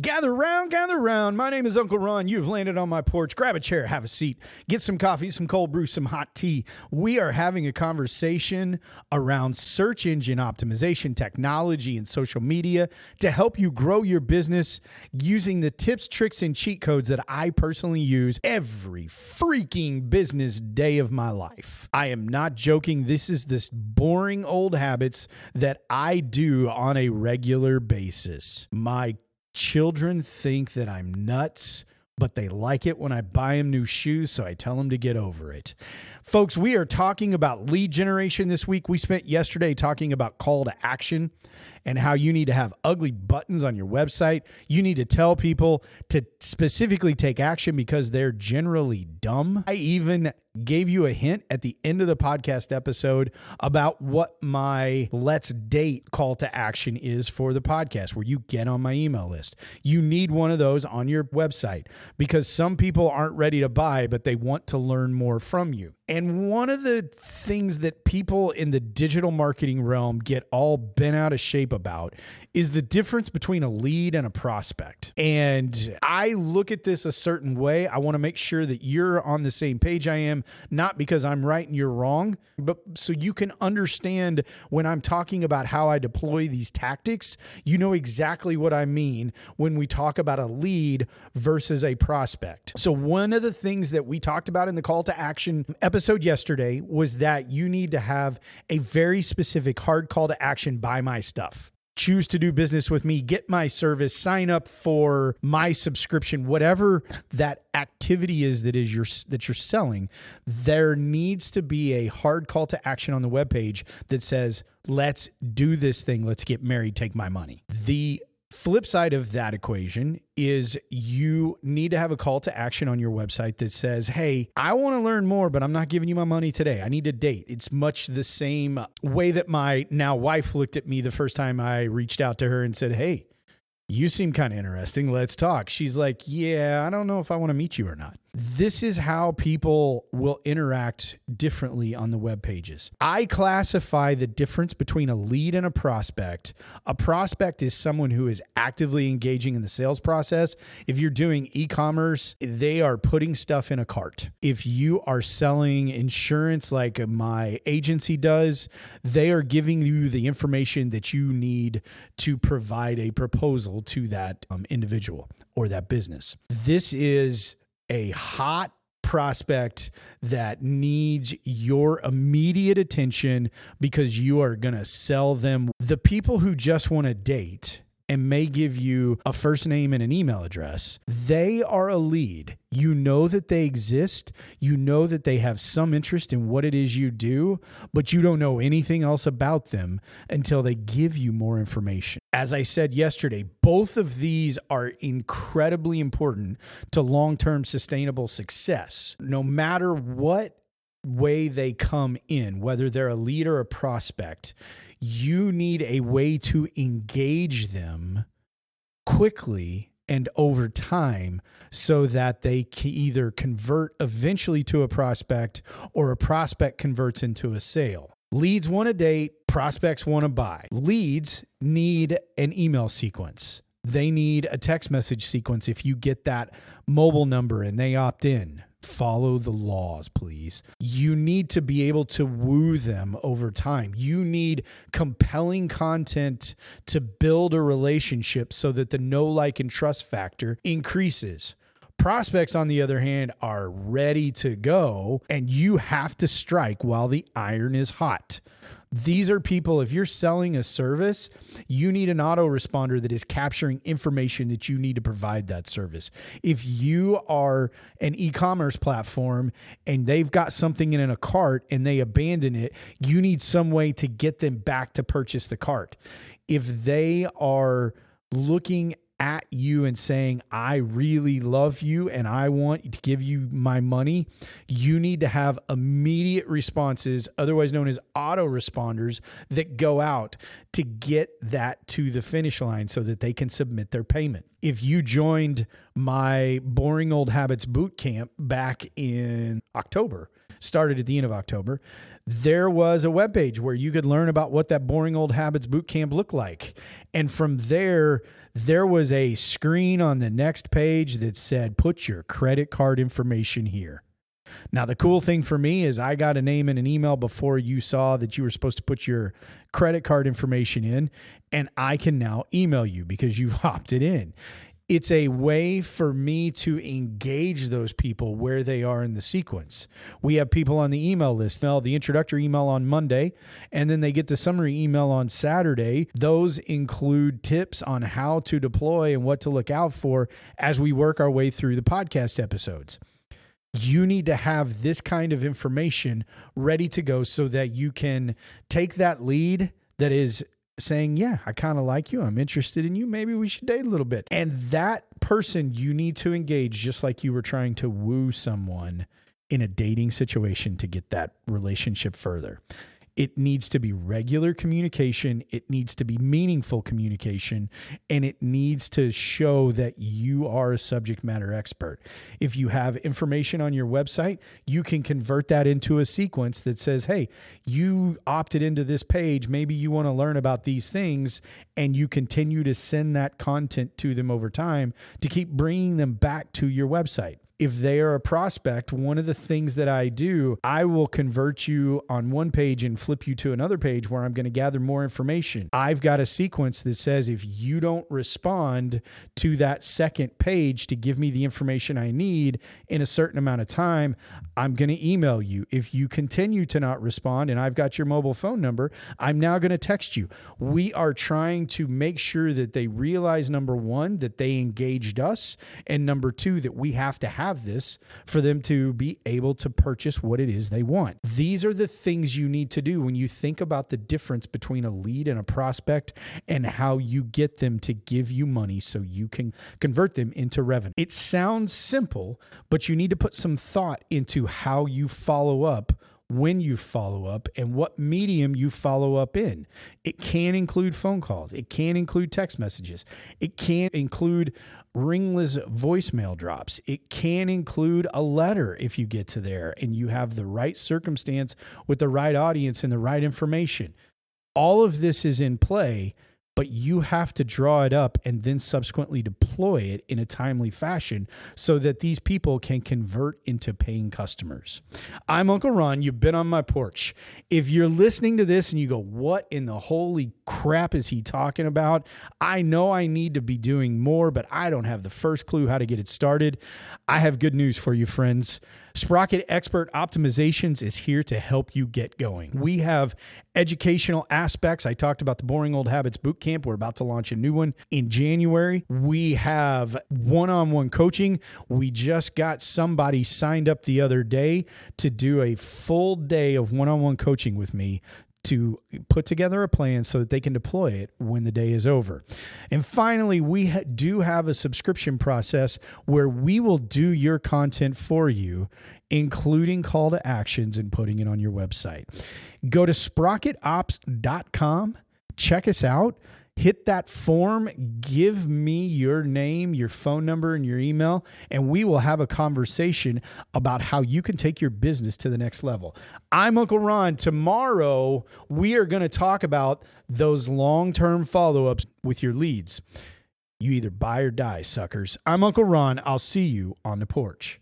Gather round, gather round. My name is Uncle Ron. You have landed on my porch. Grab a chair, have a seat, get some coffee, some cold brew, some hot tea. We are having a conversation around search engine optimization, technology, and social media to help you grow your business using the tips, tricks, and cheat codes that I personally use every freaking business day of my life. I am not joking. This is this boring old habits that I do on a regular basis. My Children think that I'm nuts, but they like it when I buy them new shoes, so I tell them to get over it. Folks, we are talking about lead generation this week. We spent yesterday talking about call to action and how you need to have ugly buttons on your website. You need to tell people to specifically take action because they're generally dumb. I even gave you a hint at the end of the podcast episode about what my let's date call to action is for the podcast, where you get on my email list. You need one of those on your website because some people aren't ready to buy, but they want to learn more from you. And one of the things that people in the digital marketing realm get all bent out of shape about is the difference between a lead and a prospect. And I look at this a certain way. I want to make sure that you're on the same page I am, not because I'm right and you're wrong, but so you can understand when I'm talking about how I deploy these tactics, you know exactly what I mean when we talk about a lead versus a prospect. So, one of the things that we talked about in the call to action episode yesterday was that you need to have a very specific hard call to action buy my stuff choose to do business with me, get my service, sign up for my subscription, whatever that activity is that is your that you're selling, there needs to be a hard call to action on the webpage that says, "Let's do this thing. Let's get married. Take my money." The Flip side of that equation is you need to have a call to action on your website that says, Hey, I want to learn more, but I'm not giving you my money today. I need a date. It's much the same way that my now wife looked at me the first time I reached out to her and said, Hey, you seem kind of interesting. Let's talk. She's like, Yeah, I don't know if I want to meet you or not. This is how people will interact differently on the web pages. I classify the difference between a lead and a prospect. A prospect is someone who is actively engaging in the sales process. If you're doing e commerce, they are putting stuff in a cart. If you are selling insurance like my agency does, they are giving you the information that you need to provide a proposal to that um, individual or that business. This is a hot prospect that needs your immediate attention because you are going to sell them. The people who just want to date and may give you a first name and an email address, they are a lead. You know that they exist. You know that they have some interest in what it is you do, but you don't know anything else about them until they give you more information. As I said yesterday, both of these are incredibly important to long term sustainable success. No matter what way they come in, whether they're a lead or a prospect, you need a way to engage them quickly and over time so that they can either convert eventually to a prospect or a prospect converts into a sale. Leads want to date, prospects want to buy. Leads need an email sequence. They need a text message sequence if you get that mobile number and they opt in follow the laws, please. You need to be able to woo them over time. You need compelling content to build a relationship so that the know like, and trust factor increases. Prospects, on the other hand, are ready to go, and you have to strike while the iron is hot. These are people, if you're selling a service, you need an autoresponder that is capturing information that you need to provide that service. If you are an e commerce platform and they've got something in a cart and they abandon it, you need some way to get them back to purchase the cart. If they are looking at you and saying, I really love you and I want to give you my money, you need to have immediate responses, otherwise known as autoresponders, that go out to get that to the finish line so that they can submit their payment. If you joined my Boring Old Habits boot camp back in October, started at the end of October, there was a webpage where you could learn about what that boring old habits boot camp looked like. And from there, there was a screen on the next page that said, put your credit card information here. Now, the cool thing for me is I got a name and an email before you saw that you were supposed to put your credit card information in, and I can now email you because you've opted in it's a way for me to engage those people where they are in the sequence. We have people on the email list now, the introductory email on Monday, and then they get the summary email on Saturday. Those include tips on how to deploy and what to look out for as we work our way through the podcast episodes. You need to have this kind of information ready to go so that you can take that lead that is saying, Yeah, I kind of like you. I'm interested in you. Maybe we should date a little bit. And that person you need to engage just like you were trying to woo someone in a dating situation to get that relationship further. It needs to be regular communication. It needs to be meaningful communication. And it needs to show that you are a subject matter expert. If you have information on your website, you can convert that into a sequence that says, hey, you opted into this page. Maybe you want to learn about these things. And you continue to send that content to them over time to keep bringing them back to your website if they are a prospect, one of the things that I do, I will convert you on one page and flip you to another page where I'm going to gather more information. I've got a sequence that says if you don't respond to that second page to give me the information I need in a certain amount of time, I'm going to email you. If you continue to not respond and I've got your mobile phone number, I'm now going to text you. We are trying to make sure that they realize number one, that they engaged us, and number two, that we have to have have this for them to be able to purchase what it is they want. These are the things you need to do when you think about the difference between a lead and a prospect and how you get them to give you money so you can convert them into revenue. It sounds simple, but you need to put some thought into how you follow up when you follow up and what medium you follow up in. It can include phone calls, it can include text messages, it can include ringless voicemail drops. It can include a letter if you get to there and you have the right circumstance with the right audience and the right information. All of this is in play but you have to draw it up and then subsequently deploy it in a timely fashion so that these people can convert into paying customers. I'm Uncle Ron. You've been on my porch. If you're listening to this and you go, What in the holy crap is he talking about? I know I need to be doing more, but I don't have the first clue how to get it started. I have good news for you, friends. Sprocket Expert Optimizations is here to help you get going. We have educational aspects. I talked about the Boring Old Habits Bootcamp. We're about to launch a new one in January. We have one on one coaching. We just got somebody signed up the other day to do a full day of one on one coaching with me to put together a plan so that they can deploy it when the day is over. And finally, we ha- do have a subscription process where we will do your content for you, including call to actions and putting it on your website. Go to sprocketops.com, check us out hit that form, give me your name, your phone number, and your email, and we will have a conversation about how you can take your business to the next level. I'm Uncle Ron. Tomorrow, we are going to talk about those long term follow ups with your leads. You either buy or die, suckers. I'm Uncle Ron. I'll see you on the porch.